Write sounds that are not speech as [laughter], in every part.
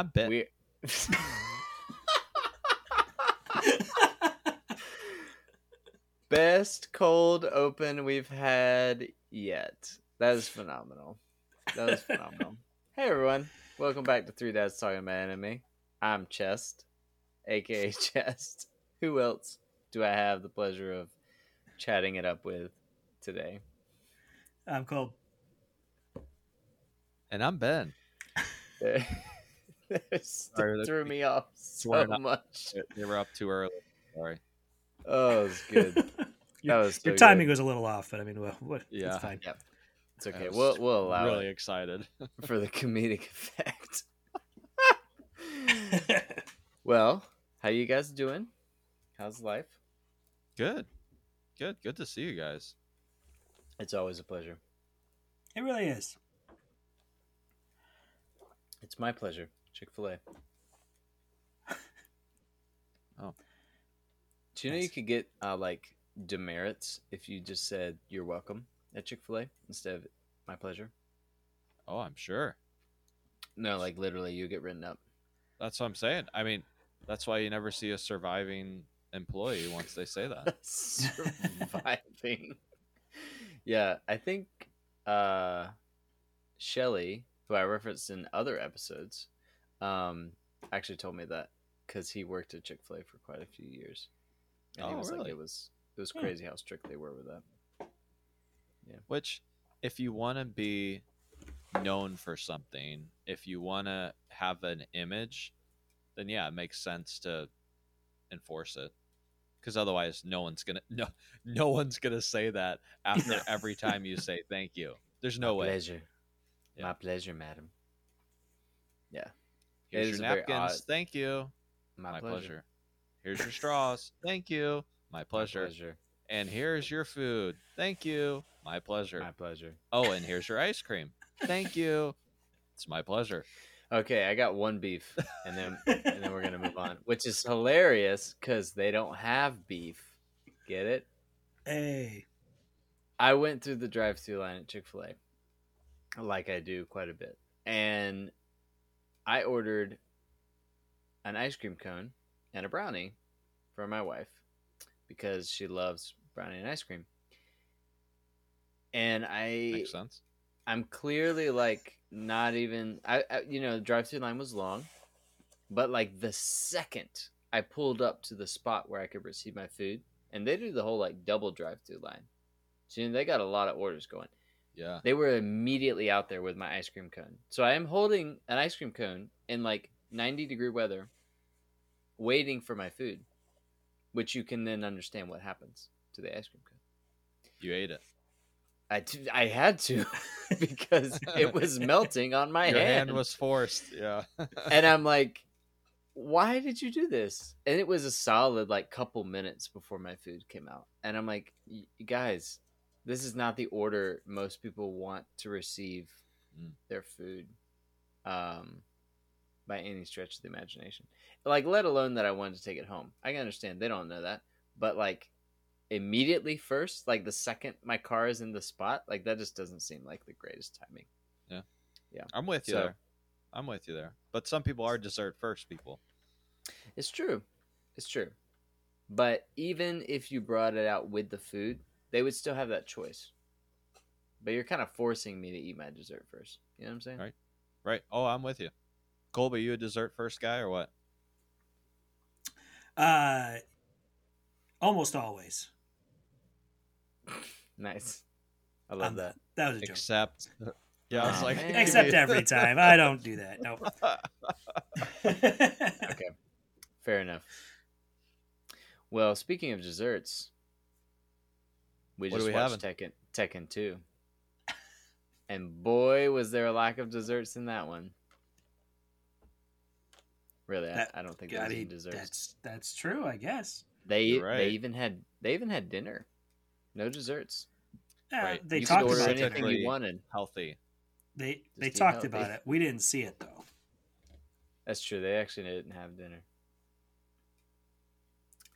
And I'm Ben. We [laughs] best cold open we've had yet. That is phenomenal. That was phenomenal. [laughs] hey everyone, welcome back to Three Dads Talking About Anime. I'm Chest, aka [laughs] Chest. Who else do I have the pleasure of chatting it up with today? I'm Cole. and I'm Ben. [laughs] This Sorry, that- threw me off so much. They were up too early. Sorry. Oh, it was good. [laughs] Your, That was so your timing good. was a little off, but I mean, well, what? Yeah. it's fine. It's okay. We'll we'll allow really it excited. [laughs] for the comedic effect. well, how you guys doing? How's life? Good. Good. Good to see you guys. It's always a pleasure. it really is. It's my pleasure. Chick Fil A. [laughs] Oh. Do you know you could get uh, like demerits if you just said you're welcome at Chick Fil A instead of my pleasure? Oh, I'm sure. No, like literally, you get written up. That's what I'm saying. I mean, that's why you never see a surviving employee once they say that. [laughs] surviving. yeah, I think uh Shelly, who I referenced in other episodes, um actually told me that cuz he worked at Chick-fil-A for quite a few years. And he Oh, was like really? it was it was Hmm. crazy how strict they were with that. Yeah. Which, if you want to be known for something, if you want to have an image, then yeah, it makes sense to enforce it. Because otherwise, no one's gonna no [laughs] no one's gonna say that after [laughs] every time you say thank you. There's no My way. Pleasure. Yeah. My pleasure, madam. Yeah. Here's It is your napkins. odd- Thank you. My, My, pleasure. pleasure. Here's your straws. [laughs] Thank you. My My pleasure. pleasure. And here's your food. Thank you. My pleasure. My pleasure. Oh, and here's your ice cream. Thank you. It's my pleasure. Okay, I got one beef, and then [laughs] and then we're gonna move on, which is hilarious because they don't have beef. Get it? Hey, I went through the drive-through line at Chick Fil A, like I do quite a bit, and I ordered an ice cream cone and a brownie for my wife because she loves brownie and ice cream. And I Makes sense. I'm clearly like not even I, I you know the drive-through line was long, but like the second I pulled up to the spot where I could receive my food, and they do the whole like double drive-through line, so you know, they got a lot of orders going. Yeah. They were immediately out there with my ice cream cone, so I am holding an ice cream cone in like 90 degree weather, waiting for my food, which you can then understand what happens to the ice cream cone. You ate it. I, t- I had to [laughs] because it was [laughs] melting on my Your hand. hand was forced. Yeah. [laughs] and I'm like, why did you do this? And it was a solid like couple minutes before my food came out. And I'm like, "Y- guys, this is not the order most people want to receive Mm. their food um, by any stretch of the imagination. Like, let alone that I wanted to take it home. I can understand they don't know that. But like, immediately first, like the second my car is in the spot, like that just doesn't seem like the greatest timing. Yeah, yeah, I'm with you So- there. I'm with you there. But some people are dessert first people. It's true. It's true. But even if you brought it out with the food, they would still have that choice. But you're kind of forcing me to eat my dessert first. You know what I'm saying? Right. Right. Oh, I'm with you. Colby, you a dessert first guy or what? uh, almost always. [laughs] Nice. I love Um, that. That was a joke. Except Yeah, I was like man. Except every [laughs] time. I don't do that. No. [laughs] Okay. Fair enough. Well, speaking of desserts, we What just are we watched Tekken Tekken 2. [laughs] And boy, was there a lack of desserts in that one. Really, I, That- I don't think there I was any desserts. that's that's true. I guess. They You're they even had they even had dinner. No desserts. Uh, Right. They you talked could order about anything it. You wanted. healthy. They they talked healthy. about it. We didn't see it though. That's true. They actually didn't have dinner.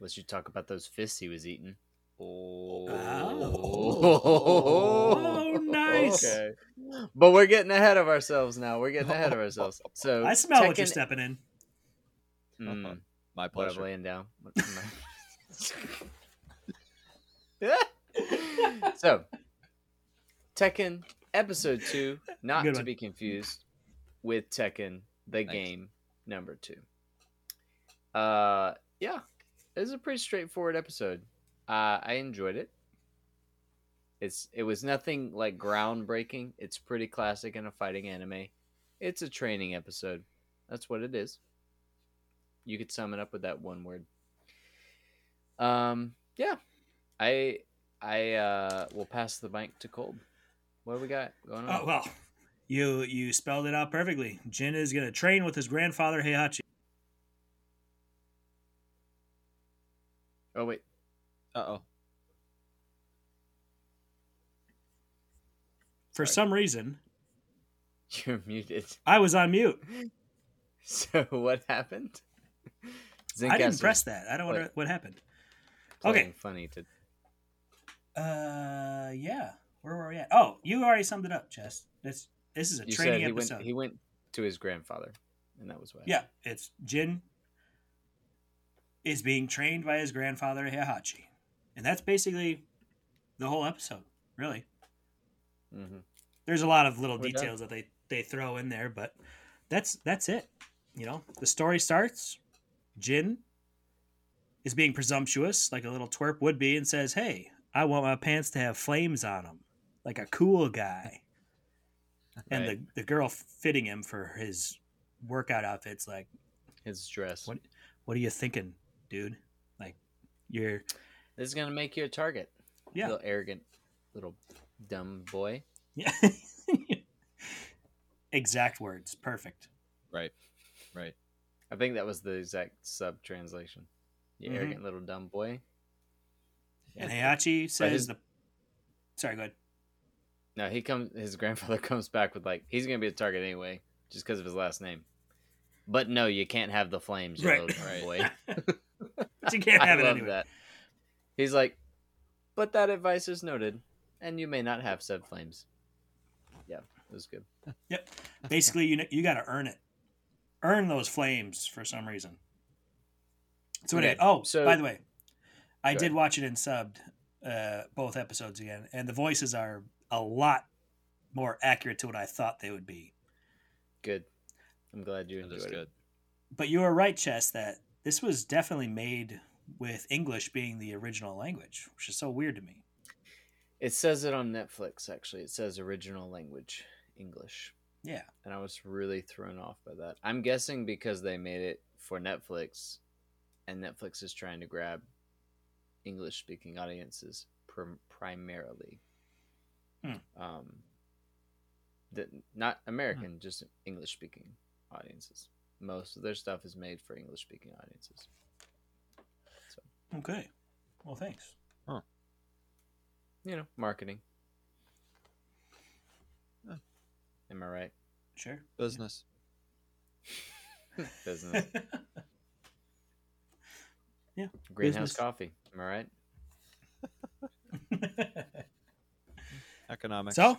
Unless you talk about those fists he was eating. Oh, Oh, Nice. Okay. But we're getting ahead of ourselves now. We're getting ahead of ourselves. So I smell what you're stepping in. Mm, [laughs] My what I'm pleasure. laying down. [laughs] [laughs] so, Tekken Episode Two, not Good to one. be confused with Tekken the Thanks. game number two. Uh, yeah, it was a pretty straightforward episode. Uh, I enjoyed it. It's it was nothing like groundbreaking. It's pretty classic in a fighting anime. It's a training episode. That's what it is. You could sum it up with that one word. Um, yeah, I I uh will pass the mic to Colb. What do we got going on? Oh well, you you spelled it out perfectly. Jin is gonna train with his grandfather Heihachi. Uh oh. For Sorry. some reason, [laughs] you're muted. I was on mute. [laughs] So what happened? I didn't press that. I don't know what happened. Okay. Funny to. Uh, yeah. Where were we at? Oh, you already summed it up, Chess. This this is a You training he episode. went. He went to his grandfather, and that was why. Yeah, it's Jin is being trained by his grandfather Heihachi, and that's basically the whole episode. Really, hmm there's a lot of little We're done. details that they they throw in there, but that's that's it. You know, the story starts. Jin is being presumptuous, like a little twerp would be, and says, "Hey, I want my pants to have flames on them, like a cool guy." [laughs] And the the girl fitting him for his workout outfit's like, His dress. What- "What are you thinking, dude? Like, you're This is gonna make you a target. yeah, Little arrogant, little dumb boy. yeah." [laughs] exact words, perfect. Right. Right. I think that was the exact sub translation. You Mhm. arrogant little dumb boy. And Heihachi says his- the. Sorry, go ahead. No, he comes. His grandfather [laughs] comes back with like he's gonna be a target anyway, just because of his last name. But no, you can't have the flames, you Right. little Right. [laughs] boy. you can't have I it love anyway. that. He's like, but that advice is noted, and you may not have said flames. Yeah, it was good. [laughs] Yep. Basically, you you got to earn it, earn those flames for some reason. So anyway, Okay, oh, so- by the way, I did ahead. watch it in subbed, uh, both episodes again, and the voices are a lot more accurate to what I thought they would be. Good. I'm glad you That enjoyed is it. good. But you were right, Chess, that this was definitely made with English being the original language, which is so weird to me. It says it on Netflix. Actually, it says original language English. Yeah, and I was really thrown off by that. I'm guessing because they made it for Netflix, and Netflix is trying to grab English speaking audiences prim- primarily. Hmm. Um, that not American, just English speaking audiences. Most of their stuff is made for English speaking audiences. Okay. Well, thanks. You know, marketing. Huh. Am I right? Sure. Business. [laughs] Business. [laughs] Yeah. Greenhouse Business. coffee. Am I right? [laughs] Economics. so,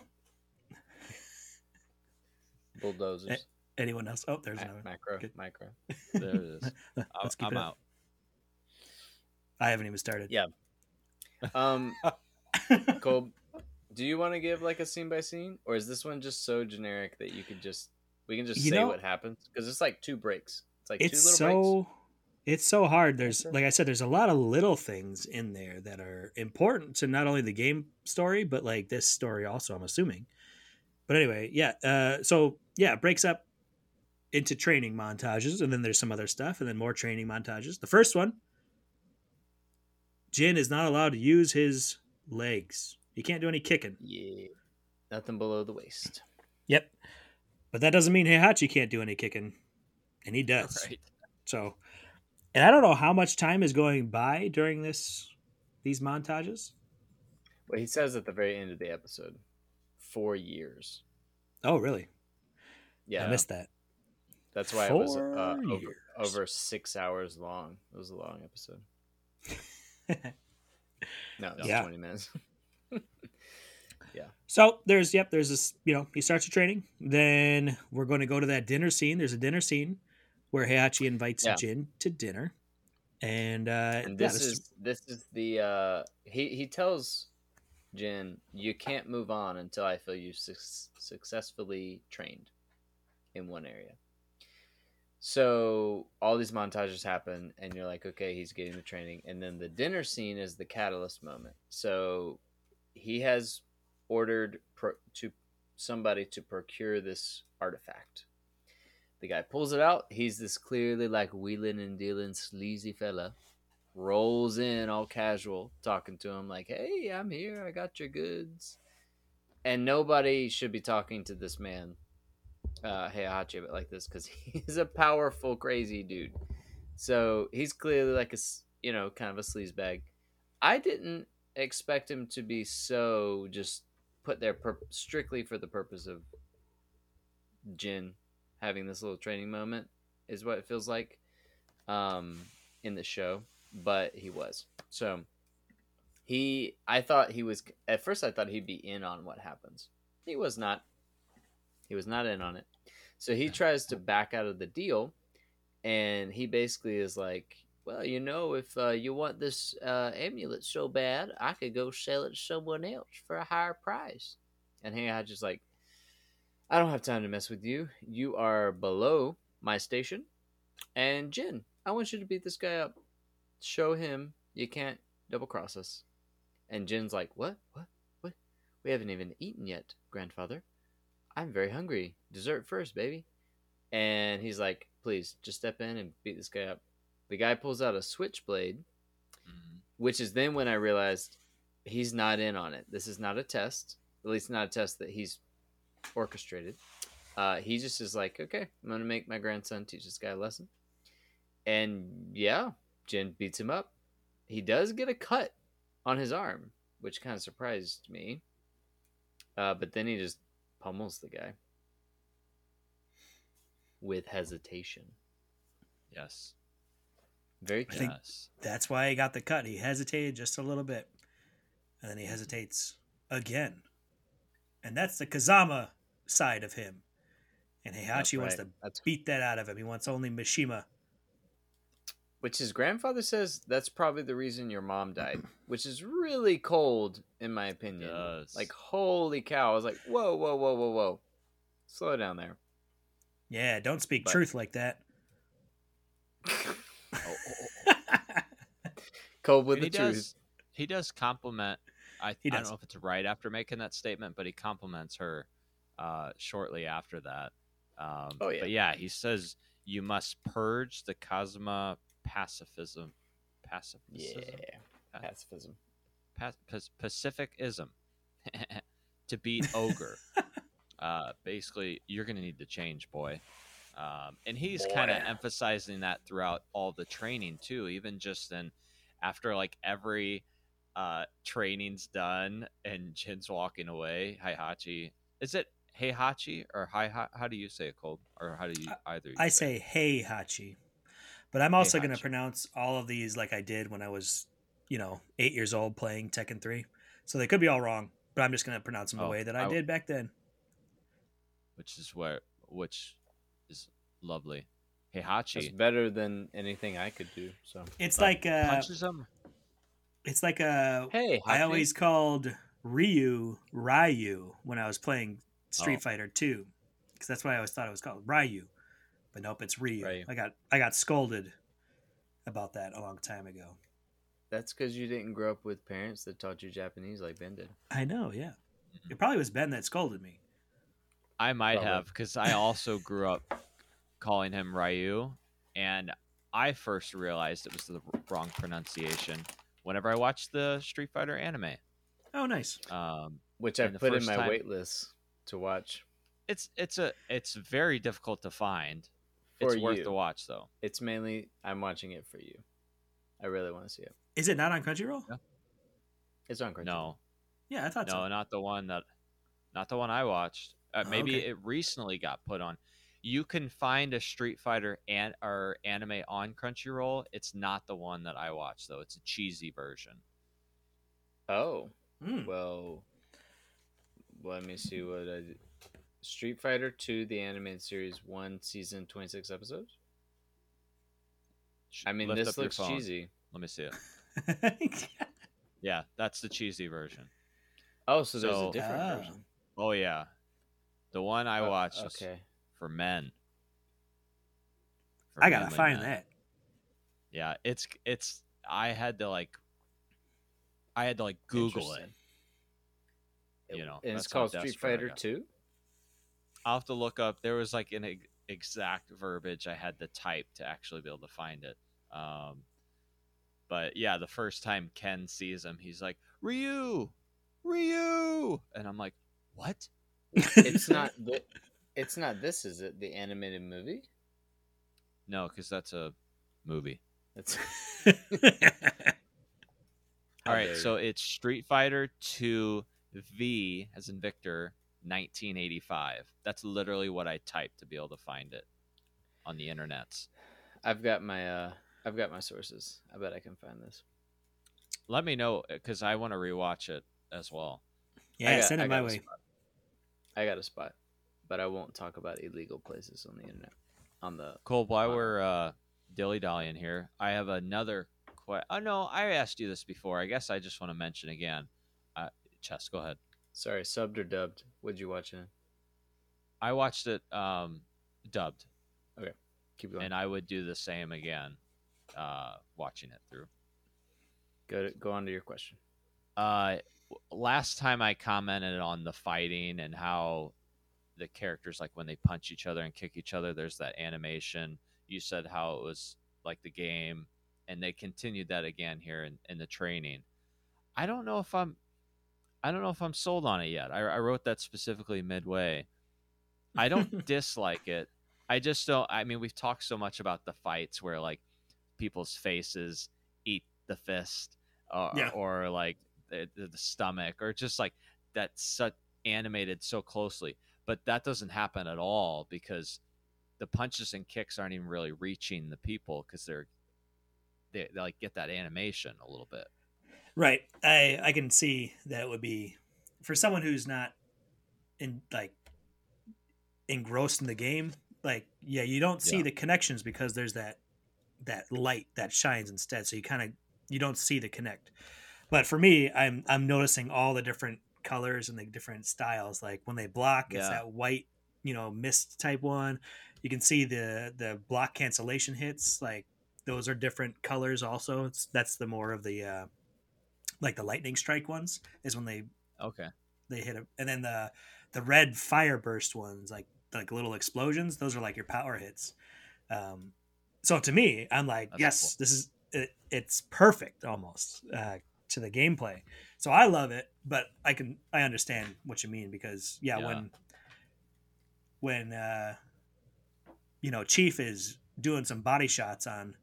Bulldozers. anyone else? Oh, there's Ma- another. macro. Good. Micro. there it is. I'm, Let's keep I'm it up. out. I haven't even started. Yeah. Um, [laughs] Cole, do you want to give like a scene by scene, or is this one just so generic that you could just we can just You say know- what happens? Because it's like two breaks. It's like it's two little so it's so hard there's like i said there's a lot of little things in there that are important to not only the game story but like this story also i'm assuming but anyway yeah uh so yeah it breaks up into training montages and then there's some other stuff and then more training montages the first one jin is not allowed to use his legs he can't do any kicking. Yeah, nothing below the waist. yep but that doesn't mean heihachi can't do any kicking and he does Right. So, and I don't know how much time is going by during this these montages. Well, he says at the very end of the episode, four years. Oh, really? Yeah, I missed that. that's why it was uh, over, over six hours long. It was a long episode. [laughs] [laughs] No, Yeah. twenty minutes. [laughs] Yeah. So there's yep, there's this you know, he starts the training. Then we're going to go to that dinner scene. There's a dinner scene where Heihachi invites Yeah. Jin to dinner. And uh and yeah, this is this is the uh he he tells Jin you can't move on until I feel you suc successfully trained in one area. So all these montages happen, and you're like, okay, he's getting the training, and then the dinner scene is the catalyst moment. So he has ordered pro- to somebody to procure this artifact. The guy pulls it out. He's this clearly like wheeling and dealing sleazy fella. Rolls in all casual, talking to him like, "Hey, I'm here. I got your goods." And nobody should be talking to this man, uh, Heihachi, but like this because [laughs] he's a powerful, crazy dude. So he's clearly like a you know kind of a sleazebag. I didn't expect him to be so just put there pur- strictly for the purpose of Jin having this little training moment is what it feels like um in the show but he was so he i thought he was at first i thought he'd be in on what happens he was not he was not in on it so he tries to back out of the deal and he basically is like well you know if uh, you want this uh, amulet so bad i could go sell it to someone else for a higher price and hey i just like I don't have time to mess with you. You are below my station. And Jin, I want you to beat this guy up. Show him you can't double cross us. And Jin's like, What? What? What? We haven't even eaten yet, grandfather. I'm very hungry. Dessert first, baby. And he's like, Please, just step in and beat this guy up. The guy pulls out a switchblade, Mhm. which is then when I realized he's not in on it. This is not a test, at least not a test that he's orchestrated. Uh, he just is like, okay, I'm gonna make my grandson teach this guy a lesson. And yeah, Jin beats him up. He does get a cut on his arm, which kind of surprised me. Uh, but then he just pummels the guy with hesitation. Yes. Very I think- yes. that's why he got the cut. He hesitated just a little bit. And then he mm-hmm. hesitates again. And that's the Kazama side of him. And Heihachi That's wants to That's beat that out of him. He wants only Mishima. Which his grandfather says that's probably the reason your mom died, [clears throat] which is really cold in my opinion. does. Like holy cow! I was like, whoa, whoa, whoa, whoa, whoa, slow down there. Yeah, don't speak But- truth like that. [laughs] [laughs] Cold with And the he truth. does. He does compliment. I, He I don't know if it's right after making that statement, but he compliments her uh, shortly after that. Um, Oh, yeah. But yeah, he says you must purge the Kazama pacifism. Pacifism. Yeah, Pa- pacifism. pa- pas- Pacificism [laughs] to beat ogre. [laughs] uh, basically, you're going to need to change, boy. Um, and he's kind of emphasizing that throughout all the training too. Even just in after like every uh, training's done and Jin's walking away, Heihachi. Is it Heihachi or Hi? How do you say it, Cole? Or how do you either? you I say hey Hachi. But I'm also going to pronounce all of these like I did when I was, you know, eight years old playing Tekken 3. So they could be all wrong, but I'm just going to pronounce them the Oh, way that I I- did back then. which is where which is lovely. That's Heihachi better than anything I could do. So It's Uh, like uh punches him. it's like a hey, I Hachi. always called Ryu Ryu when I was playing Street Oh. Fighter 2 because that's what I always thought it was called Ryu. But nope, it's Ryu. Ryu. I got I got scolded about that a long time ago. That's because you didn't grow up with parents that taught you Japanese like Ben did. I know, yeah. Mm-hmm. It probably was Ben that scolded me. I might Probably. have because I also grew up calling him Ryu, and I first realized it was the wrong pronunciation whenever I watched the Street Fighter anime. Oh, nice. Um, Which I've put in my time- wait list to watch. it's it's a it's very difficult to find. For it's worth you. the watch though. It's mainly I'm watching it for you. I really want to see it. Is it not on Crunchyroll? Yeah. It's on Crunchyroll. No, Yeah, I thought no, so. not the one that, not the one I watched. Uh, Oh, maybe okay. it recently got put on. You can find a Street Fighter and or anime on Crunchyroll. It's not the one that I watched though. It's a cheesy version. Oh Hmm. well, let me see what I did. Street Fighter 2, the animated series, one season, 26 episodes. I mean, Lift this looks cheesy. Let me see it. [laughs] Yeah, that's the cheesy version. Oh, so there's a different Ah. version. Oh yeah, the one I Oh, watched Okay. for men. For I gotta find men. that. Yeah, it's it's. I had to like. I had to like Google it. You know, and it's called Street Fighter 2. I'll have to look up. There was like an ex- exact verbiage I had to type to actually be able to find it. Um, but yeah, the first time Ken sees him, he's like Ryu, Ryu, and I'm like, what? It's not. The, it's not this, is it? The animated movie. No, because that's a movie. It's [laughs] All right, so it's Street Fighter 2 V as in Victor 1985. That's literally what I typed to be able to find it on the internets. I've got my uh, I've got my sources. I bet I can find this. Let me know because I want to rewatch it as well. Yeah, got- send it got my way. spot. I got a spot, but I won't talk about illegal places on the internet. On the Cole, while Wow. we're uh, dilly dallying here, I have another question. Oh no, I asked you this before. I guess I just want to mention again. Uh, Chess, go ahead. Sorry, subbed or dubbed? What'd you watch in? I watched it um, dubbed, Okay, Keep going. and I would do the same again, uh, watching it through. go to, go on to your question. Uh, last time I commented on the fighting and how the characters like when they punch each other and kick each other, there's that animation. You said how it was like the game, and they continued that again here in, in the training. I don't know if I'm, I don't know if I'm sold on it yet. I, I wrote that specifically midway. I don't [laughs] dislike it. I just don't. I mean, we've talked so much about the fights where like people's faces eat the fist, or, Yeah. or like the, the, the stomach, or just like that's such animated so closely. But that doesn't happen at all because the punches and kicks aren't even really reaching the people because they're they, they like get that animation a little bit. Right. I I can see that it would be for someone who's not in like engrossed in the game. Like, yeah, you don't see Yeah. the connections because there's that that light that shines instead. So you kind of you don't see the connect. But for me, I'm I'm noticing all the different colors and the different styles. Like when they block, it's that white, you know, mist type one. You can see the the block cancellation hits. Like those are different colors. Also, it's, that's the more of the uh, like the lightning strike ones is when they Okay. they hit a, and then the the red fire burst ones like like little explosions those are like your power hits um so to me i'm like That's yes cool. this is it, it's perfect almost uh to the gameplay so i love it but i can i understand what you mean because yeah, Yeah. when when uh you know chief is doing some body shots on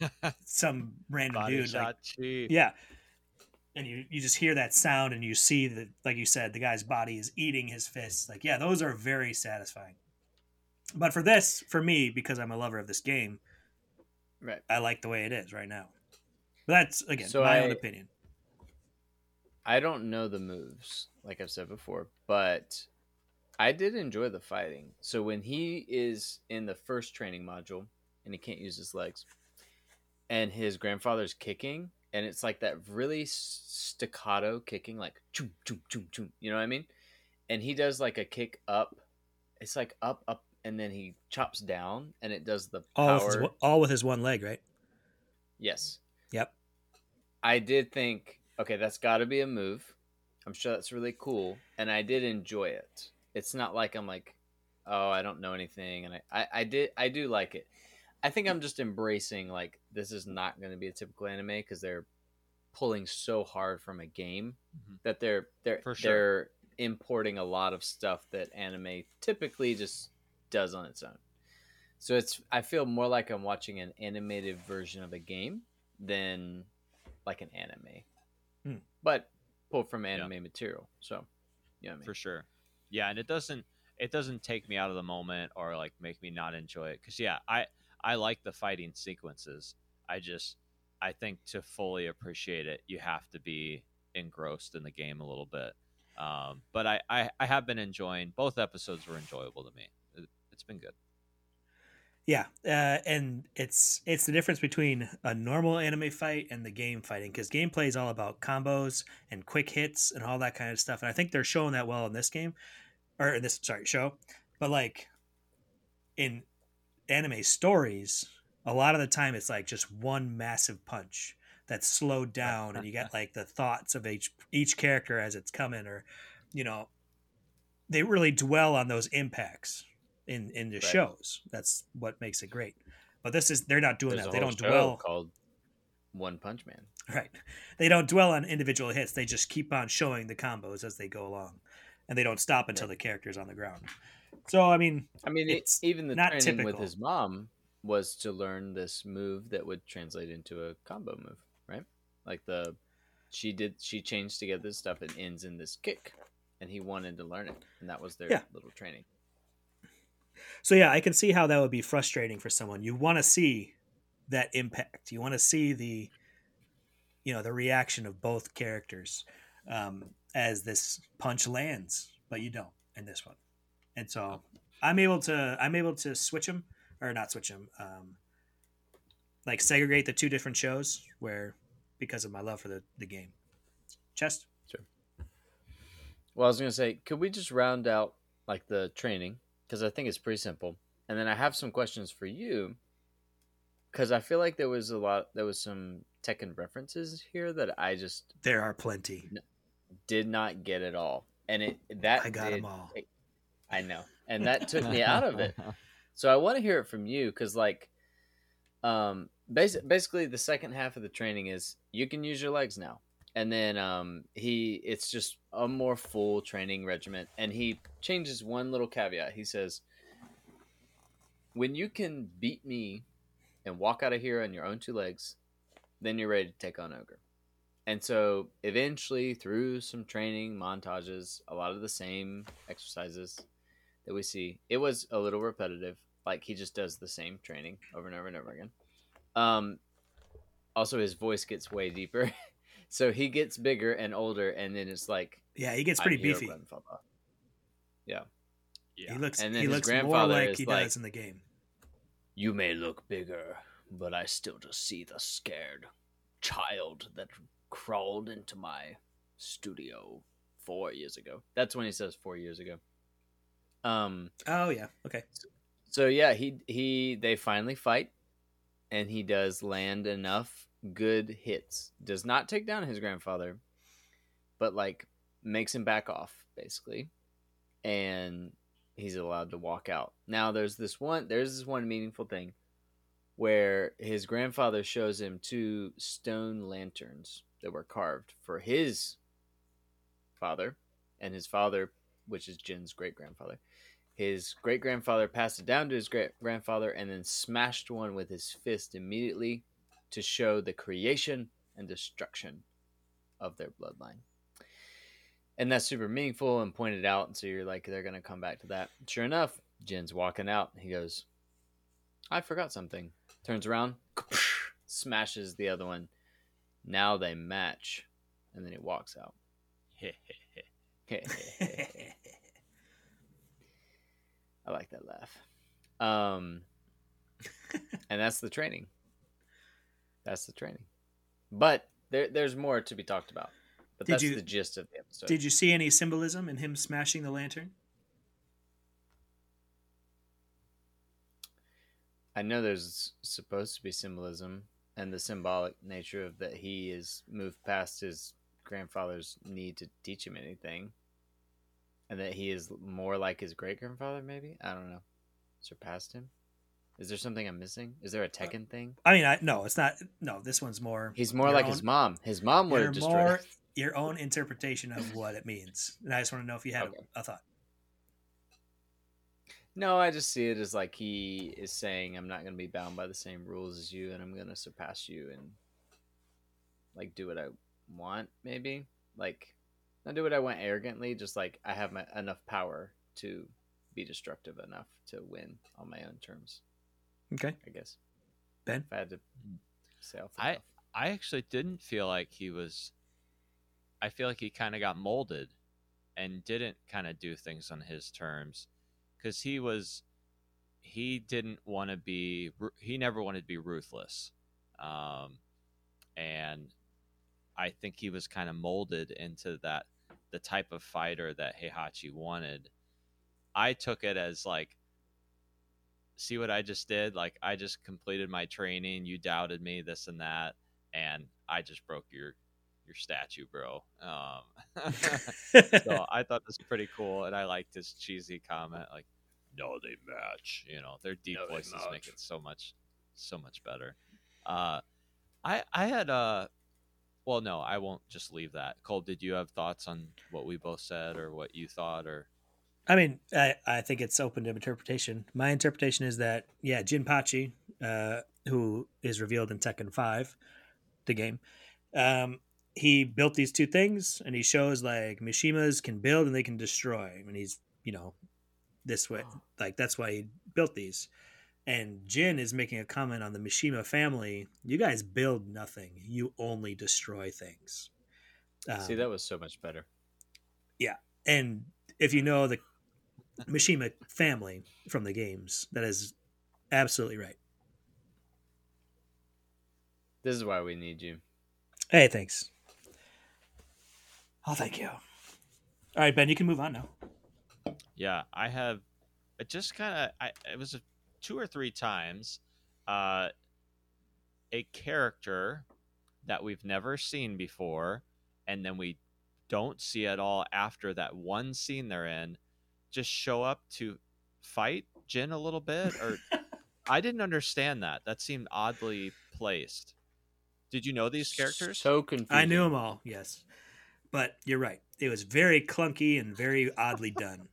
[laughs] some random Body dude like chief. yeah. And you, you just hear that sound and you see that, like you said, the guy's body is eating his fists. Like, yeah, those are very satisfying. But for this, for me, because I'm a lover of this game, Right. I like the way it is right now. But that's, again, So my I- own opinion. I don't know the moves, like I've said before, but I did enjoy the fighting. So when he is in the first training module and he can't use his legs, and his grandfather's kicking, and it's like that really staccato kicking, like choom choom choom choom. You know what I mean? And he does like a kick up. It's like up up, and then he chops down, and it does the All with, his, power. all with his one leg, right? Yes. Yep. I did think, okay, that's got to be a move. I'm sure that's really cool, and I did enjoy it. It's not like I'm like, oh, I don't know anything, and I, I, I did, I do like it. I think I'm just embracing like this is not going to be a typical anime because they're pulling so hard from a game Mhm. that they're they're sure. they're importing a lot of stuff that anime typically just does on its own. So it's I feel more like I'm watching an animated version of a game than like an anime. Hmm. But pulled from anime material. So you know I mean? for sure yeah and it doesn't it doesn't take me out of the moment or like make me not enjoy it because yeah i i like the fighting sequences i just i think to fully appreciate it you have to be engrossed in the game a little bit Um, but I, I I have been enjoying both episodes were enjoyable to me. It, it's been good. Yeah, uh, and it's it's the difference between a normal anime fight and the game fighting because gameplay is all about combos and quick hits and all that kind of stuff. And I think they're showing that well in this game, or in this sorry show. But like in anime stories, a lot of the time it's like just one massive punch that's slowed down, and you get [laughs] like the thoughts of each each character as it's coming, or you know, they really dwell on those impacts in in the Right. shows. That's what makes it great. But this is they're not doing There's that. They don't dwell called One Punch Man. right. They don't dwell on individual hits. They just keep on showing the combos as they go along, and they don't stop until the character's on the ground. So I mean, I mean, It's even the not training with his mom was to learn this move that would translate into a combo move, right? Like the she did she changed together this stuff and ends in this kick, and he wanted to learn it, and that was their Yeah. little training. so yeah, I can see how that would be frustrating for someone. You want to see that impact. You want to see the, you know, the reaction of both characters um, as this punch lands, but you don't in this one. And so I'm able to I'm able to switch them or not switch them, um, like segregate the two different shows where because of my love for the the game. Chest. Sure. Well, I was gonna say, could we just round out like the training because I think it's pretty simple, and then I have some questions for you because I feel like there was a lot, there was some Tekken references here that I just There are plenty. did not get at all, and it that I got did- them all. I know, and that took me out of it. So I want to hear it from you because, like, um, basi- basically the second half of the training is you can use your legs now, and then um, he it's just a more full training regiment, and he changes one little caveat. He says, "When you can beat me and walk out of here on your own two legs, then you're ready to take on ogre." And so eventually, through some training montages, a lot of the same exercises that we see. It was a little repetitive. Like he just does the same training over and over and over again. Um, also, his voice gets way deeper, [laughs] so he gets bigger and older, and then it's like Yeah, he gets pretty your beefy. yeah, He looks And then he his looks more grandfather like is he like- does in the game. You may look bigger, but I still just see the scared child that crawled into my studio four years ago. That's when he says four years ago. Um. Oh yeah, okay. So yeah, he he they finally fight, and he does land enough good hits. Does not take down his grandfather, but like makes him back off basically, and he's allowed to walk out. Now there's this one there's this one meaningful thing where his grandfather shows him two stone lanterns that were carved for his father, and his father, which is Jin's great grandfather his great grandfather passed it down to his great grandfather and then smashed one with his fist immediately to show the creation and destruction of their bloodline. And that's super meaningful and pointed out. And so you're like, they're going to come back to that. Sure enough, Jin's walking out. He goes, I forgot something. Turns around, [laughs] smashes the other one. Now they match. And then he walks out. [laughs] [laughs] I like that laugh. Um, [laughs] and that's the training. That's the training. But there, there's more to be talked about. But Did that's you- the gist of the episode. Did you see any symbolism in him smashing the lantern? I know there's supposed to be symbolism and the symbolic nature of that he is moved past his grandfather's need to teach him anything. And that he is more like his great grandfather, maybe? I don't know. Surpassed him? Is there something I'm missing? Is there a uh, Tekken thing? I mean, I, no, it's not. No, this one's more. He's more like own- his mom. His mom would your have destroyed. more your own interpretation of what it means, and I just want to know if you had Okay. a, a thought. No, I just see it as like he is saying, "I'm not going to be bound by the same rules as you, and I'm going to surpass you and like do what I want." Maybe like not do what I want arrogantly, just like I have my, enough power to be destructive enough to win on my own terms. Okay, I guess. Ben? if I had to say off the I- cuff. I actually didn't feel like he was. I feel like he kind of got molded, and didn't kind of do things on his terms because he was he didn't want to be he never wanted to be ruthless um, and i think he was kind of molded into that the type of fighter that heihachi wanted i took it as like see what i just did like i just completed my training you doubted me this and that and i just broke your your statue, bro. Um, [laughs] so [laughs] I thought this was pretty cool, and I liked his cheesy comment, like, "No, they match." You know, their deep no, voices make it so much, so much better. Uh, I I had a, uh, well, no, I won't just leave that. Cole, did you have thoughts on what we both said, or what you thought, or? I mean, I, I think it's open to interpretation. My interpretation is that, yeah, Jinpachi, uh, who is revealed in Tekken 5, the game, um, he built these two things and he shows like Mishimas can build and they can destroy. And he's, you know, this way. Like that's why he built these. And Jin is making a comment on the Mishima family. You guys build nothing. You only destroy things. Um, See, that was so much better. Yeah. And if you know the Mishima family from the games, that is absolutely right. This is why we need you. Hey, thanks. Oh, thank you. All right, Ben, you can move on now. Yeah, I have. It just kind of. I it was a, two or three times. Uh, a character that we've never seen before, and then we don't see at all after that one scene they're in, just show up to fight Jin a little bit, or [laughs] I didn't understand that. That seemed oddly placed. Did you know these characters? So confusing. I knew them all. Yes. But you're right. It was very clunky and very oddly done.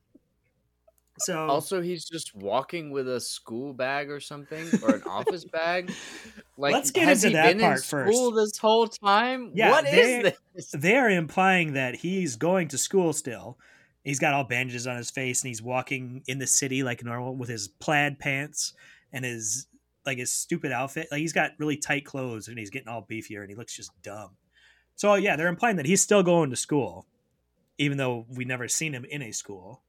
So also he's just walking with a school bag or something or an office [laughs] bag. Like let's get into that part first. This whole time, yeah, what is this? They are implying that he's going to school still. He's got all bandages on his face and he's walking in the city like normal with his plaid pants and his like his stupid outfit. Like he's got really tight clothes and he's getting all beefier and he looks just dumb. So yeah, they're implying that he's still going to school, even though we never seen him in a school.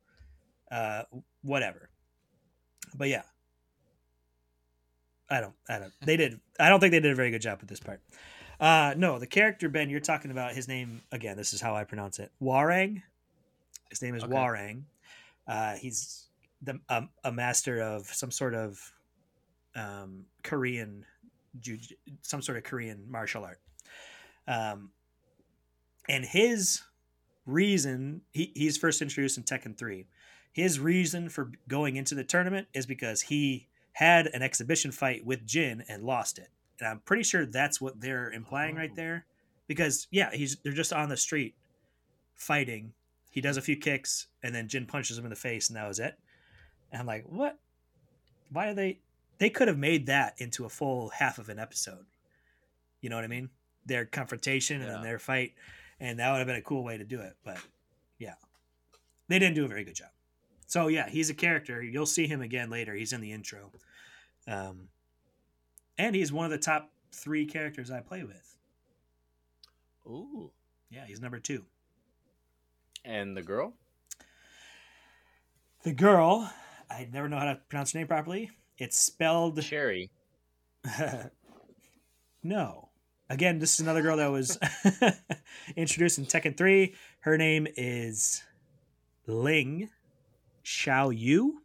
Uh, whatever. But yeah, I don't. I don't. They did. I don't think they did a very good job with this part. Uh, no, the character Ben you're talking about. His name again. This is how I pronounce it. Hwoarang. His name is okay. Hwoarang. Uh, he's the um, a master of some sort of um, Korean, some sort of Korean martial art. Um, and his reason he, he's first introduced in Tekken 3. His reason for going into the tournament is because he had an exhibition fight with Jin and lost it. And I'm pretty sure that's what they're implying right oh. there. Because yeah, he's they're just on the street fighting. He does a few kicks and then Jin punches him in the face and that was it. And I'm like, what? Why are they they could have made that into a full half of an episode. You know what I mean? Their confrontation yeah. and their fight and that would have been a cool way to do it. But yeah, they didn't do a very good job. So yeah, he's a character. You'll see him again later. He's in the intro, um, and he's one of the top three characters I play with. Ooh, yeah, he's number two. And the girl. The girl, I never know how to pronounce her name properly. It's spelled [laughs] Cherry. no. Again, this is another girl that was [laughs] introduced in Tekken 3. Her name is Ling Xiao Yu.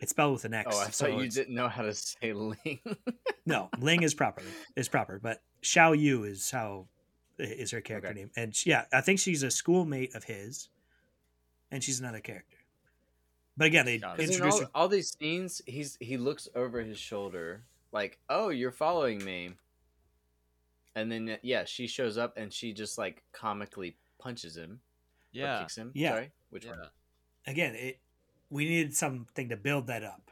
It's spelled with an X. Oh, I so thought you didn't know how to say Ling. [laughs] no, Ling is proper. Is proper, but Xiao Yu is how is her character okay. name. And she, yeah, I think she's a schoolmate of his, and she's another character. But again, they introduce all, all these scenes. He's he looks over his shoulder, like, "Oh, you're following me." and then uh, yeah, she shows up and she just like comically punches him. Yeah, kicks him. Yeah, Sorry, which yeah. one? Again, it we needed something to build that up,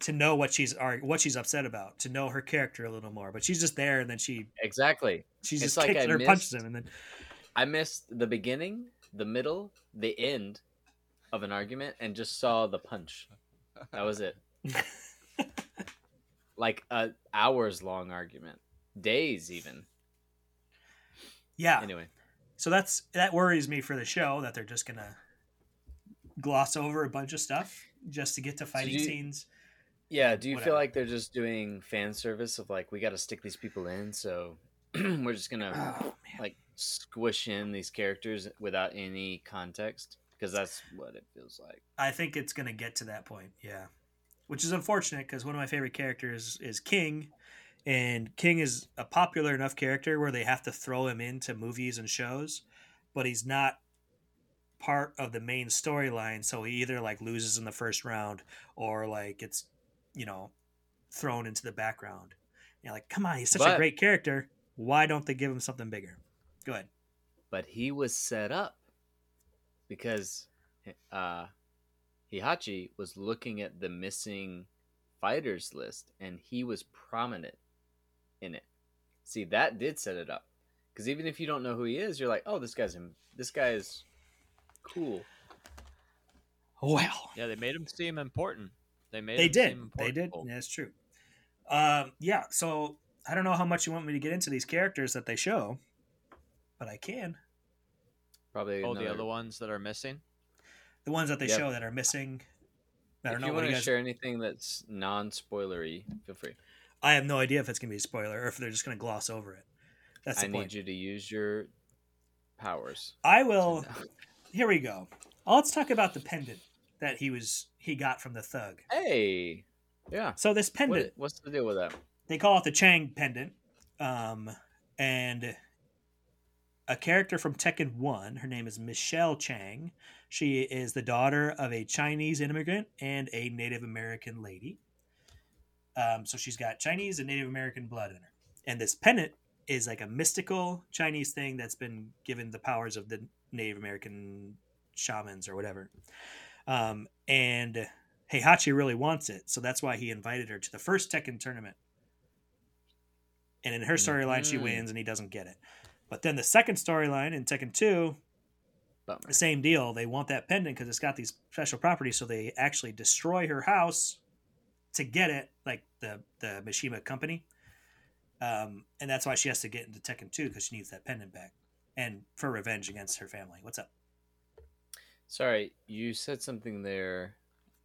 to know what she's what she's upset about, to know her character a little more. But she's just there, and then she exactly she just it's kicks like her, missed, punches him, and then I missed the beginning, the middle, the end of an argument, and just saw the punch. That was it. [laughs] like a hours long argument, days even. Yeah. Anyway, so that's that worries me for the show that they're just gonna gloss over a bunch of stuff just to get to fighting you- scenes. Yeah, do you Whatever. feel like they're just doing fan service of like we got to stick these people in, so [clears throat] we're just gonna Oh, like squish in these characters without any context? Because that's what it feels like. I think it's going to get to that point, yeah. Which is unfortunate because one of my favorite characters is King, and King is a popular enough character where they have to throw him into movies and shows, but he's not part of the main storyline, so he either like loses in the first round or like it's, you know, thrown into the background. You're like, come on, he's such a great character. Why don't they give him something bigger? Go ahead. But he was set up because uh, Heihachi was looking at the missing fighters list, and he was prominent in it. See, that did set it up. Because even if you don't know who he is, you're like, oh, this guy's this guy is cool. Well, Yeah, they made him seem important. They made they him did. seem They did. important. Yeah, that's true. Um, yeah. So I don't know how much you want me to get into these characters that they show, but I can. Probably. Oh, the other ones that are missing. The ones that they Yep. show that are missing. I don't If know you want to guys. share anything that's non-spoilery, feel free. I have no idea if it's gonna be a spoiler or if they're just gonna gloss over it. That's the I point. need you to use your powers. I will. Here we go. Let's talk about the pendant that he was he got from the thug. Hey, yeah. So this What, pendant, what's the deal with that? they call it the Chang pendant, um, and a character from Tekken One. Her name is Michelle Chang. She is the daughter of a Chinese immigrant and a Native American lady. Um, so she's got Chinese and Native American blood in her, and this pendant is like a mystical Chinese thing that's been given the powers of the Native American shamans or whatever. Um, and Heihachi really wants it, so that's why he invited her to the first Tekken tournament. And in her storyline, she Mhm. wins and he doesn't get it. But then the second storyline in Tekken 2, Bummer. same deal. They want that pendant because it's got these special properties, so they actually destroy her house to get it, like the the Mishima company. Um, and that's why she has to get into Tekken 2 because she needs that pendant back and for revenge against her family. What's up? Sorry, you said something there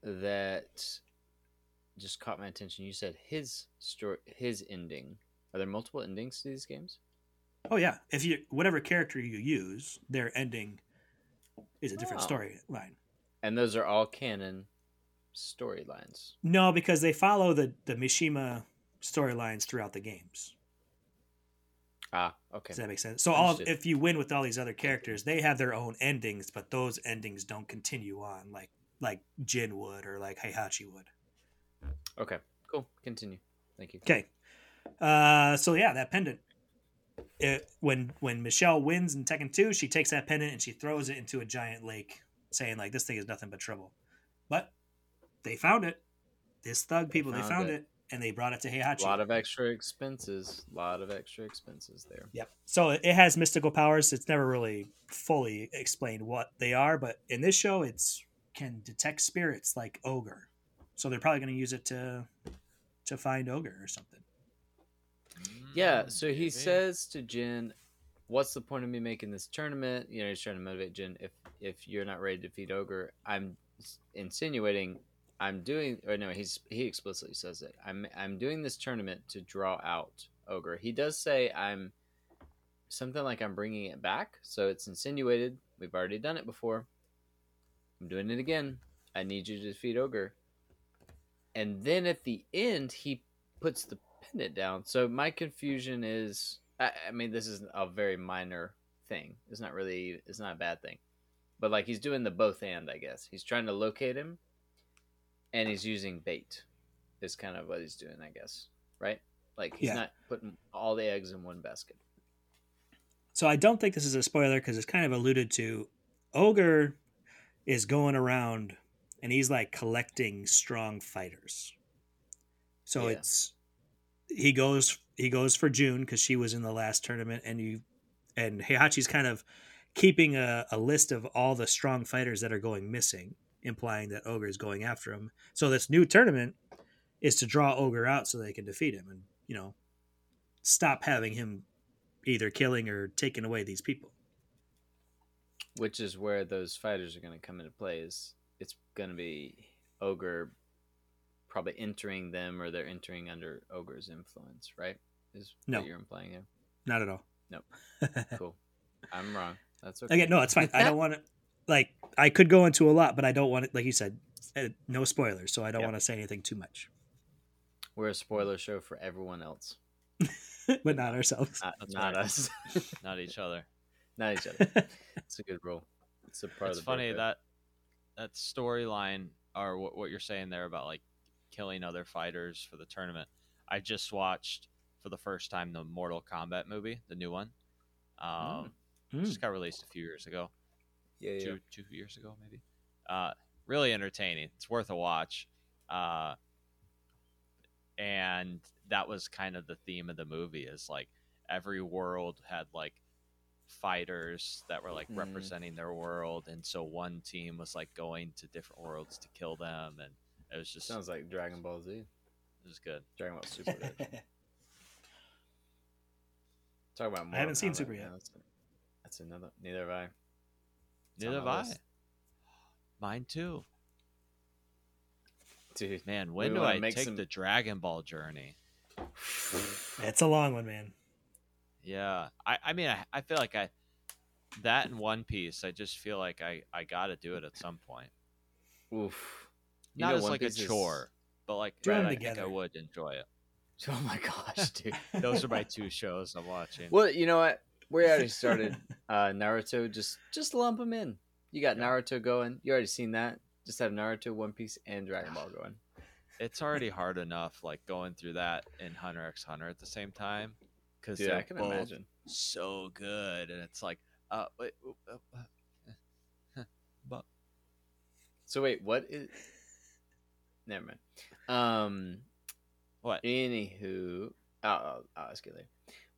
that just caught my attention. You said his story, his ending. Are there multiple endings to these games? Oh yeah, if you whatever character you use, their ending is a different Oh. storyline. And those are all canon storylines. No, because they follow the the Mishima storylines throughout the games. Ah, okay. Does that make sense? So all if you win with all these other characters, they have their own endings, but those endings don't continue on like like Jin would or like Heihachi would. Okay, cool. Continue. Thank you. Okay. Uh, so yeah, that pendant. It, when when Michelle wins in Tekken 2, she takes that pendant and she throws it into a giant lake, saying like this thing is nothing but trouble. But they found it. This thug people, they found found it. it. And they brought it to A lot of extra expenses. A lot of extra expenses there. Yep. So it has mystical powers. It's never really fully explained what they are, but in this show, it's can detect spirits like ogre. So they're probably going to use it to to find ogre or something. Yeah, Mm, so he maybe. says to Jin, "What's the point of me making this tournament?" You know, he's trying to motivate Jin. If if you're not ready to defeat Ogre, I'm insinuating I'm doing. Or no, he's he explicitly says it. I'm I'm doing this tournament to draw out Ogre. He does say I'm something like I'm bringing it back. So it's insinuated. We've already done it before. I'm doing it again. I need you to defeat Ogre. And then at the end, he puts the pendant down. So my confusion is, I, I mean, this is a very minor thing. It's not really, it's not a bad thing, but like he's doing the both and. I guess he's trying to locate him, and he's using bait. Is kind of what he's doing, I guess, right? Like he's Yeah. not putting all the eggs in one basket. So I don't think this is a spoiler because it's kind of alluded to. Ogre is going around and he's like collecting strong fighters. So Yeah. it's he goes he goes for June because she was in the last tournament and you and Heihachi's kind of keeping a, a list of all the strong fighters that are going missing, implying that Ogre is going after him. So this new tournament is to draw Ogre out so they can defeat him and, you know, stop having him either killing or taking away these people. which is where those fighters are going to come into play is it's gonna be ogre probably entering them or they're entering under ogre's influence, right? Is No. what you're implying here. Not at all. Nope. [laughs] Cool. I'm wrong. That's okay. Again, no, it's fine. I don't want to. Like, I could go into a lot, but I don't want it. Like you said, uh, no spoilers, so I don't Yeah. want to say anything too much. We're a spoiler show for everyone else, [laughs] but not ourselves. not, not right. us, [laughs] Not each other. not each other. [laughs] It's a good rule. It's a part it's of the funny that that storyline or what, what you're saying there about like killing other fighters for the tournament. I just watched for the first time the Mortal Kombat movie, the new one. Um, Mm. just got released a few years ago, yeah, yeah. two two years ago maybe. Uh, really entertaining. It's worth a watch. Uh, and that was kind of the theme of the movie is like every world had like fighters that were like Mm. representing their world and so one team was like going to different worlds to kill them and it was just Sounds like Dragon Ball Z. it was good Dragon Ball Super. Good. [laughs] Talk about. I haven't Mortal seen Super man. yet. That's, that's another. Neither have I. It's on neither have my i list. mine too Dude, man when do i make take some- the dragon ball journey it's a long one, man. yeah i i mean i, I feel like i that in one piece i just feel like i i gotta do it at some point oof. You not know as One like a Piece is- chore but like Do 'em I think i would enjoy it [laughs] Oh my gosh, dude. those are my two shows i'm watching Well, you know what? We already [laughs] started uh, Naruto. Just just lump them in. You got Naruto going. You already seen that. Just have Naruto, One Piece, and Dragon Ball going. [sighs] it's already hard enough like going through that in hunter x hunter at the same time because they're I can imagine. so good and it's like uh wait uh, uh, [laughs] but So wait, what is? Never mind. Um. what Anywho, I'll, I'll, I'll ask you later.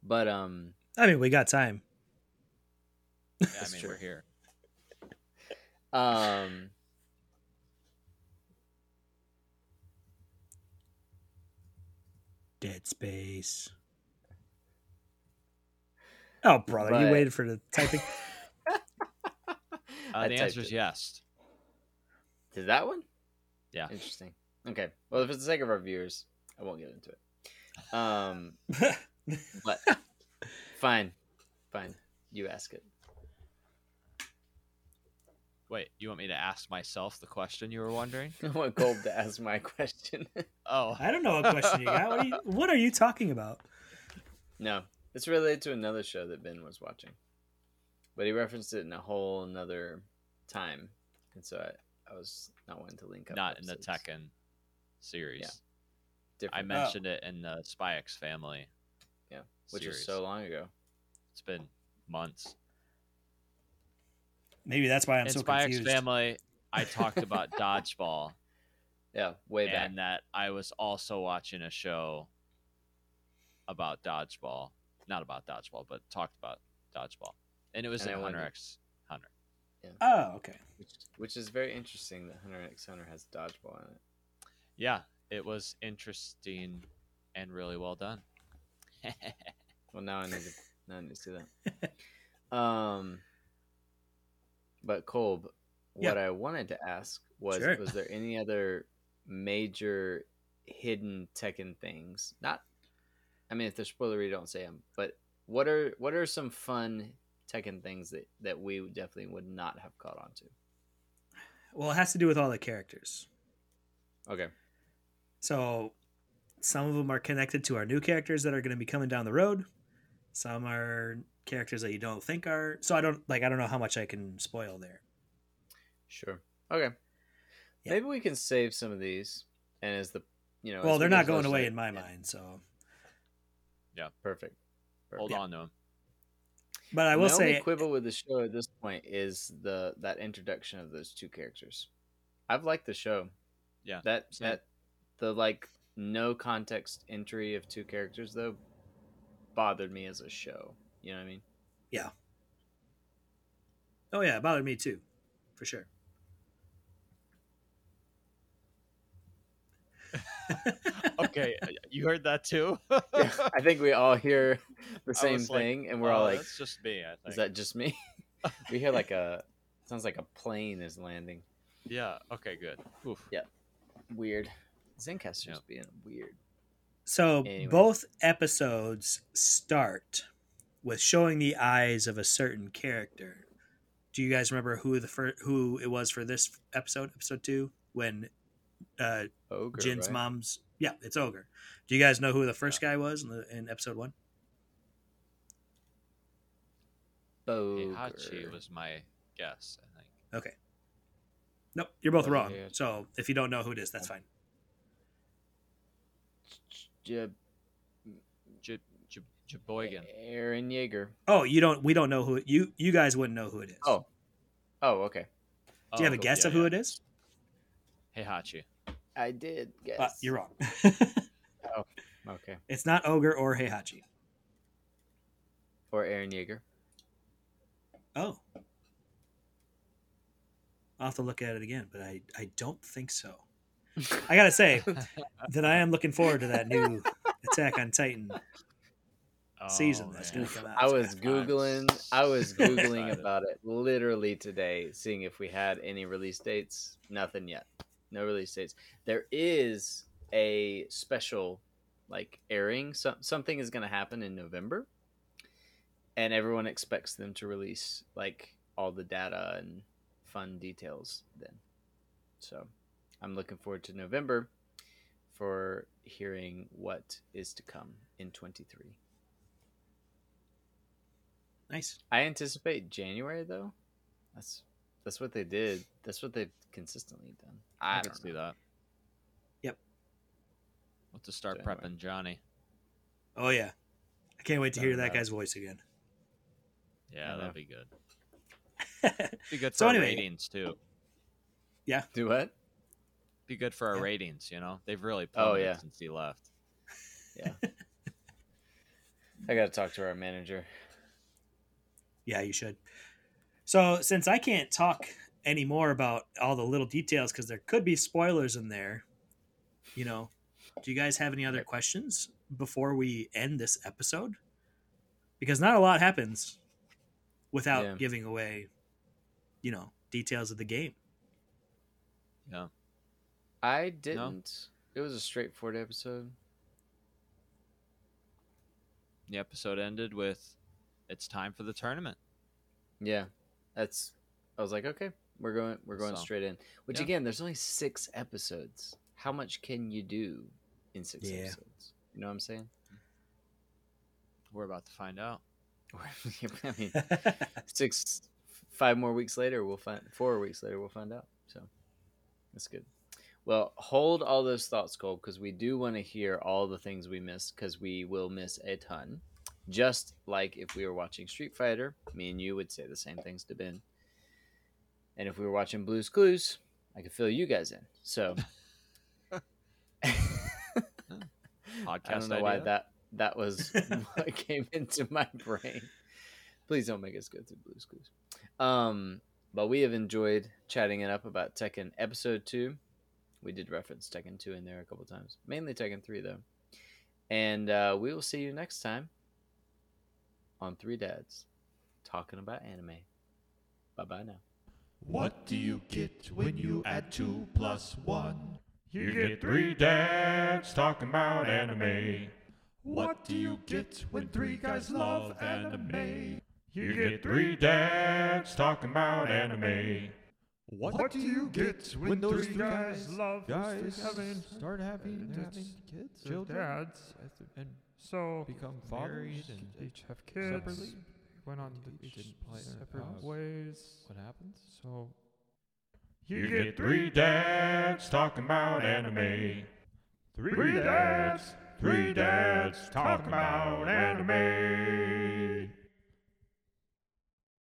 But um, I mean, we got time. yeah, i [laughs] mean true. we're here um, Dead Space. Oh, brother, you waited for the typing. [laughs] [laughs] uh, the answer is yes Is that one? Yeah. Interesting. Okay. Well, for the sake of our viewers, I won't get into it. Um, but fine, fine. You ask it. wait you want me to ask myself the question you were wondering [laughs] I want Gold to ask my question. oh I don't know what question you got. What are you, [laughs] what are you talking about? no, it's related to another show that Ben was watching, but he referenced it in a whole another time, and so I, I was not wanting to link up. not in the episodes. tekken series i Different, oh. mentioned it in the spy x family Yeah, which series. was so long ago. it's been months Maybe that's why I'm in so spy x confused. family i talked about [laughs] dodgeball Yeah, way back. and that I was also watching a show about dodgeball, not about dodgeball, but talked about dodgeball, and it was And I in Hunter wondered- X Hunter. Yeah. Oh, okay. which, which is very interesting that Hunter x Hunter has dodgeball in it. Yeah, it was interesting and really well done. [laughs] Well, now I need to now I need to see that. um, but Cole, what I wanted to ask was: Sure. Was there any other major hidden Tekken things? Not, I mean, if they're spoilery, don't say them. But what are what are some fun Tekken things that that we definitely would not have caught on to? Well, it has to do with all the characters. Okay, So some of them are connected to our new characters that are going to be coming down the road. Some are characters that you don't think are. So I don't like. I don't know how much I can spoil there. sure. Okay, Yeah. maybe we can save some of these, and as the you know, Well, they're get not going closer- away in my yeah, mind. So, Yeah. Perfect. Hold Yeah. on to them. but I will my say, only quibble with the show at this point is the that introduction of those two characters. I've liked the show. Yeah, That same. that the like no context entry of two characters though bothered me as a show. You know what I mean? Yeah. Oh yeah, it bothered me too, for sure. [laughs] okay, uh, you heard that too. [laughs] I think we all hear the [laughs] same was like, thing, and we're oh, all "Oh, like, "That's just me." I think. "Is that just me?" we hear like a sounds like a plane is landing. Yeah. Okay. Good. Oof. Yeah. Weird. Zencastr's Yep. being weird. So Anyway. both episodes start with showing the eyes of a certain character. Do you guys remember who the fir- who it was for this episode, episode two, when uh, Ogre. Jin's right? mom's? Yeah, it's ogre. Do you guys know who the first guy was in, the, in episode one? Ogre. Heihachi was my guess. I think. Okay. Nope, you're both Oh, wrong. yeah. So if you don't know who it is, that's fine. J- J- J- Jeboygan. Eren Yeager. Oh, you don't. We don't know who you. You guys wouldn't know who it is. Oh. Oh, okay. do you have a Oh, guess yeah, of who yeah. it is? Heihachi. I did guess. Uh, you're wrong. [laughs] Oh, okay. it's not ogre or Heihachi. Or Eren Yeager. Oh. I'll have to look at it again, but I, I don't think so. I gotta say that I am looking forward to that new Attack on Titan season Oh, that's man. gonna come out. I was googling. I was [laughs] googling about it literally today, seeing if we had any release dates. Nothing yet. No release dates. There is a special, like airing. Some something is going to happen in November, and everyone expects them to release like all the data and fun details then. So, I'm looking forward to November for hearing what is to come in 23. Nice. I anticipate January though. That's that's what they did. That's what they've consistently done. I, I don't see that. Yep. We'll have to start January. prepping Johnny. Oh yeah. I can't wait to hear that guy's voice again. Yeah, that'd be good. [laughs] Be good for So anyway- ratings too. Yeah. Do what? Be good for our Yeah. ratings. You know, they've really Oh, plummeted yeah. since he left. Yeah, I got to talk to our manager. Yeah, you should. So, since I can't talk anymore about all the little details because there could be spoilers in there, you know, do you guys have any other questions before we end this episode? Because not a lot happens without Yeah. giving away, you know, details of the game. Yeah. I didn't. It was a straightforward episode. The episode ended with, "It's time for the tournament." Yeah, that's. I was like, okay, we're going. We're going So, straight in. Which yeah. again, there's only six episodes. How much can you do in six Yeah. episodes? You know what I'm saying? We're about to find out. [laughs] I mean, six, five more weeks later, we'll find. Four weeks later, we'll find out. So that's good. Well, hold all those thoughts, Cole, because we do want to hear all the things we missed, because we will miss a ton. Just like if we were watching Street Fighter, me and you would say the same things to Ben. And if we were watching Blue's Clues, I could fill you guys in. So Podcast [laughs] [laughs] I don't know why that that was [laughs] what came into my brain. Please don't make us go through Blue's Clues. Um, but we have enjoyed chatting it up about Tekken Episode Two. We did reference Tekken Two in there a couple times, mainly Tekken Three though. And uh, we will see you next time on Three Dads talking about anime. Bye bye now. What do you get when you add two plus one? You get three dads talking about anime. What do you get when three guys love anime? You get three dads talking about anime. What, do you get when those three guys love guys having start having, uh, having kids, their children, dads? and So become married fathers and and each have kids. separately? Went on Each each play separate house. ways. what happens? So you get three dads talking about anime. Three dads, three dads talking about anime.